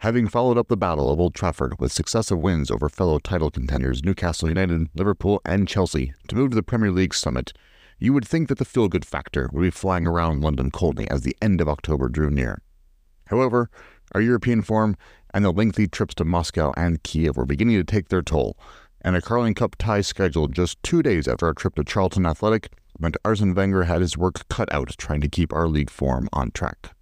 Having followed up the battle of Old Trafford with successive wins over fellow title contenders Newcastle United, Liverpool, and Chelsea to move to the Premier League summit, you would think that the feel good factor would be flying around London Colney as the end of October drew near. However, our European form and the lengthy trips to Moscow and Kiev were beginning to take their toll, and a Carling Cup tie scheduled just two days after our trip to Charlton Athletic meant Arsene Wenger had his work cut out trying to keep our league form on track.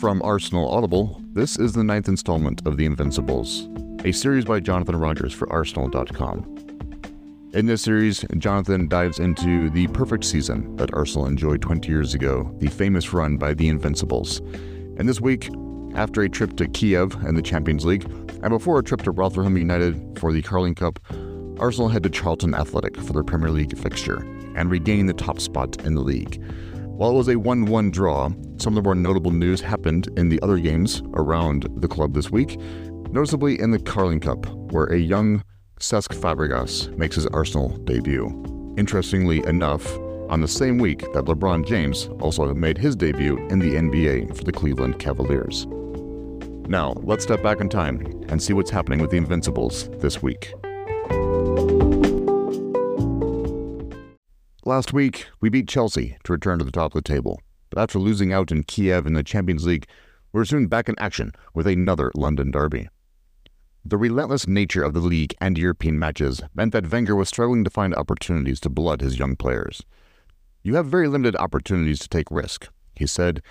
From Arsenal Audible, this is the ninth installment of The Invincibles, a series by Jonathon Rogers for Arsenal.com. In this series, Jonathon dives into the perfect season that Arsenal enjoyed 20 years ago, the famous run by the Invincibles. And this week, after a trip to Kiev and the Champions League, and before a trip to Rotherham United for the Carling Cup, Arsenal head to Charlton Athletic for their Premier League fixture and regain the top spot in the league. While it was a 1 1 draw, some of the more notable news happened in the other games around the club this week, noticeably in the Carling Cup, where a young Cesc Fabregas makes his Arsenal debut. Interestingly enough, on the same week that LeBron James also made his debut in the NBA for the Cleveland Cavaliers. Now, let's step back in time and see what's happening with the Invincibles this week. Last week, we beat Chelsea to return to the top of the table. But after losing out in Kiev in the Champions League, we're soon back in action with another London derby. The relentless nature of the league and European matches meant that Wenger was struggling to find opportunities to blood his young players. You have very limited opportunities to take risk, he said.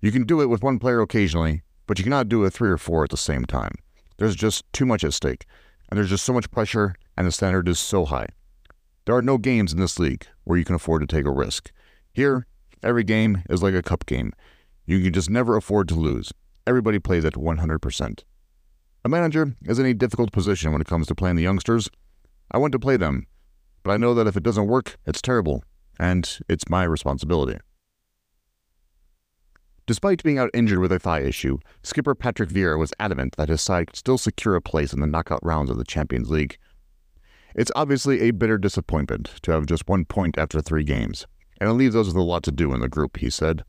You can do it with one player occasionally, but you cannot do it three or four at the same time. There's just too much at stake, and there's just so much pressure, and the standard is so high. There are no games in this league where you can afford to take a risk. Here, every game is like a cup game. You can just never afford to lose. Everybody plays at 100%. A manager is in a difficult position when it comes to playing the youngsters. I want to play them, but I know that if it doesn't work, it's terrible, and it's my responsibility. Despite being out injured with a thigh issue, skipper Patrick Vieira was adamant that his side could still secure a place in the knockout rounds of the Champions League. It's obviously a bitter disappointment to have just one point after three games, and it leaves us with a lot to do in the group, he said.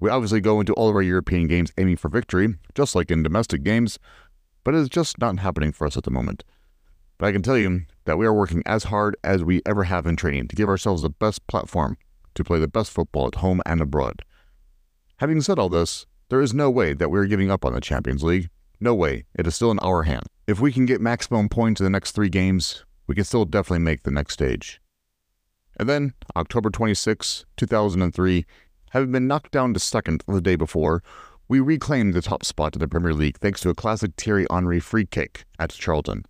We obviously go into all of our European games aiming for victory, just like in domestic games, but it is just not happening for us at the moment. But I can tell you that we are working as hard as we ever have in training to give ourselves the best platform to play the best football at home and abroad. Having said all this, there is no way that we are giving up on the Champions League. No way. It is still in our hands. If we can get maximum points in the next three games, we can still definitely make the next stage. And then, October 26, 2003, having been knocked down to second the day before, we reclaimed the top spot in the Premier League thanks to a classic Thierry Henry free kick at Charlton.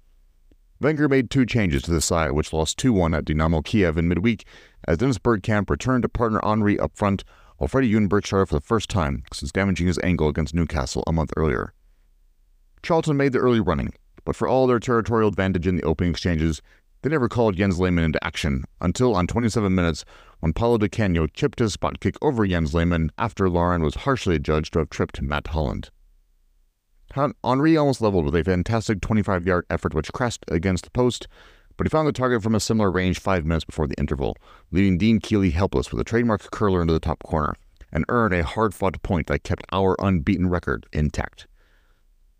Wenger made two changes to the side, which lost 2 1 at Dynamo Kiev in midweek, as Dennis Bergkamp returned to partner Henry up front, while Freddie started for the first time since damaging his ankle against Newcastle a month earlier. Charlton made the early running, but for all their territorial advantage in the opening exchanges, they never called Jens Lehmann into action until on 27 minutes when Paolo Di Canio chipped his spot kick over Jens Lehmann after Lauren was harshly adjudged to have tripped Matt Holland. Henry almost leveled with a fantastic 25 yard effort which crashed against the post, but he found the target from a similar range five minutes before the interval, leaving Dean Kiely helpless with a trademark curler into the top corner, and earned a hard fought point that kept our unbeaten record intact.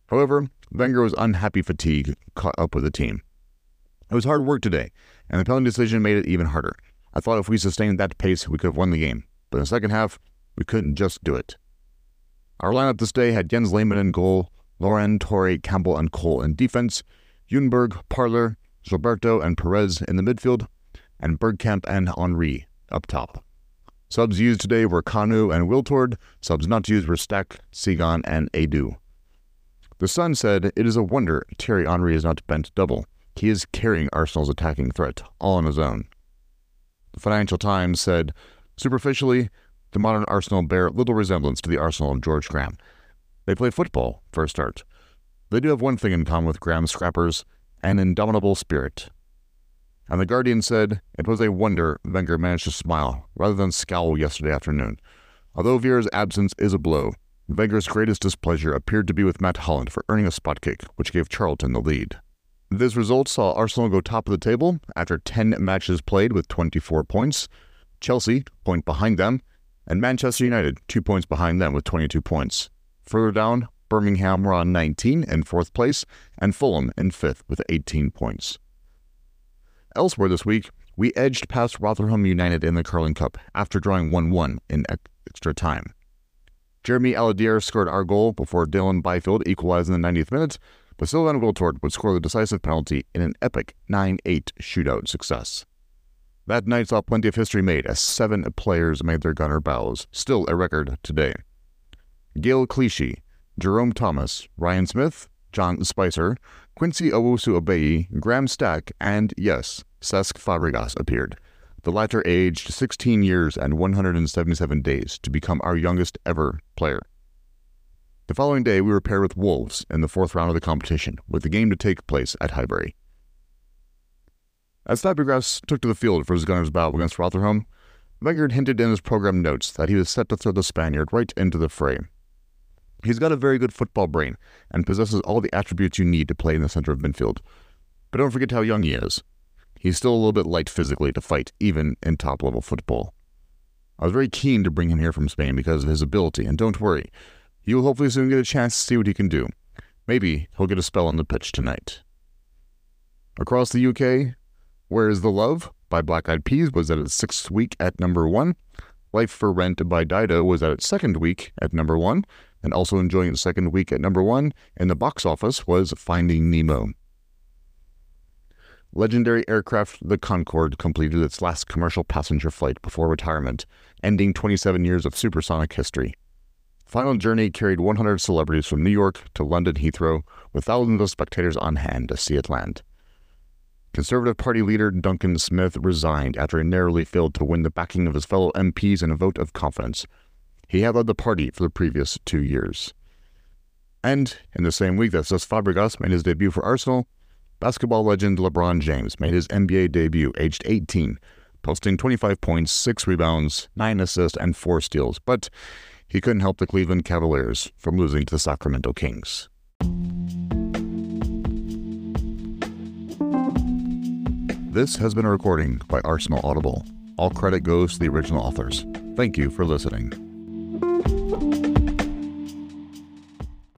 However, Wenger was unhappy fatigue caught up with the team. It was hard work today, and the penalty decision made it even harder. I thought if we sustained that pace, we could have won the game, but in the second half, we couldn't just do it. Our lineup this day had Jens Lehmann in goal, Lauren, Touré, Campbell, and Cole in defense, Ljungberg, Parlour, Gilberto, and Pires in the midfield, and Bergkamp and Henry up top. Subs used today were Kanu and Wiltord. Subs not used were Stack, Segan, and Edu. The Sun said it is a wonder Thierry Henry is not bent double. He is carrying Arsenal's attacking threat all on his own. The Financial Times said, superficially, the modern Arsenal bear little resemblance to the Arsenal of George Graham. They play football, for a start. They do have one thing in common with Graham's scrappers an indomitable spirit. And The Guardian said it was a wonder Wenger managed to smile rather than scowl yesterday afternoon. Although Vieira's absence is a blow, Wenger's greatest displeasure appeared to be with Matt Holland for earning a spot kick, which gave Charlton the lead. This result saw Arsenal go top of the table after 10 matches played with 24 points. Chelsea, point behind them, and Manchester United, two points behind them with 22 points. Further down, Birmingham were on 19 in fourth place, and Fulham in fifth with 18 points. Elsewhere this week, we edged past Rotherham United in the Carling Cup after drawing 1 1 in extra time. Jérémie Aliadière scored our goal before Dylan Byfield equalized in the 90th minute, but Sylvain Wiltord would score the decisive penalty in an epic 9 8 shootout success. That night saw plenty of history made as seven players made their gunner bows, still a record today. Gael Clichy, Jerome Thomas, Ryan Smith, John Spicer, Quincy Owusu-Abeyie, Graham Stack, and yes, Cesc Fabregas appeared, the latter aged 16 years and 177 days to become our youngest ever player. The following day, we were paired with Wolves in the fourth round of the competition, with the game to take place at Highbury. As Fabregas took to the field for his gunner's bow against Rotherham, Wenger hinted in his program notes that he was set to throw the Spaniard right into the fray. He's got a very good football brain and possesses all the attributes you need to play in the center of midfield. But don't forget how young he is. He's still a little bit light physically to fight, even in top level football. I was very keen to bring him here from Spain because of his ability, and don't worry, you will hopefully soon get a chance to see what he can do. Maybe he'll get a spell on the pitch tonight. Across the UK, Where is the Love by Black Eyed Peas was at its sixth week at number one. Life for Rent by Dido was at its second week at number one, and also enjoying its second week at number one in the box office was Finding Nemo. Legendary aircraft the Concorde completed its last commercial passenger flight before retirement, ending 27 years of supersonic history. Final journey carried 100 celebrities from New York to London Heathrow, with thousands of spectators on hand to see it land. Conservative Party leader Duncan Smith resigned after he narrowly failed to win the backing of his fellow MPs in a vote of confidence. He had led the party for the previous two years. And in the same week that Cesc Fabregas made his debut for Arsenal, basketball legend LeBron James made his NBA debut aged 18, posting 25 points, 6 rebounds, 9 assists, and 4 steals, but he couldn't help the Cleveland Cavaliers from losing to the Sacramento Kings. This has been a recording by Arsenal Audible. All credit goes to the original authors. Thank you for listening.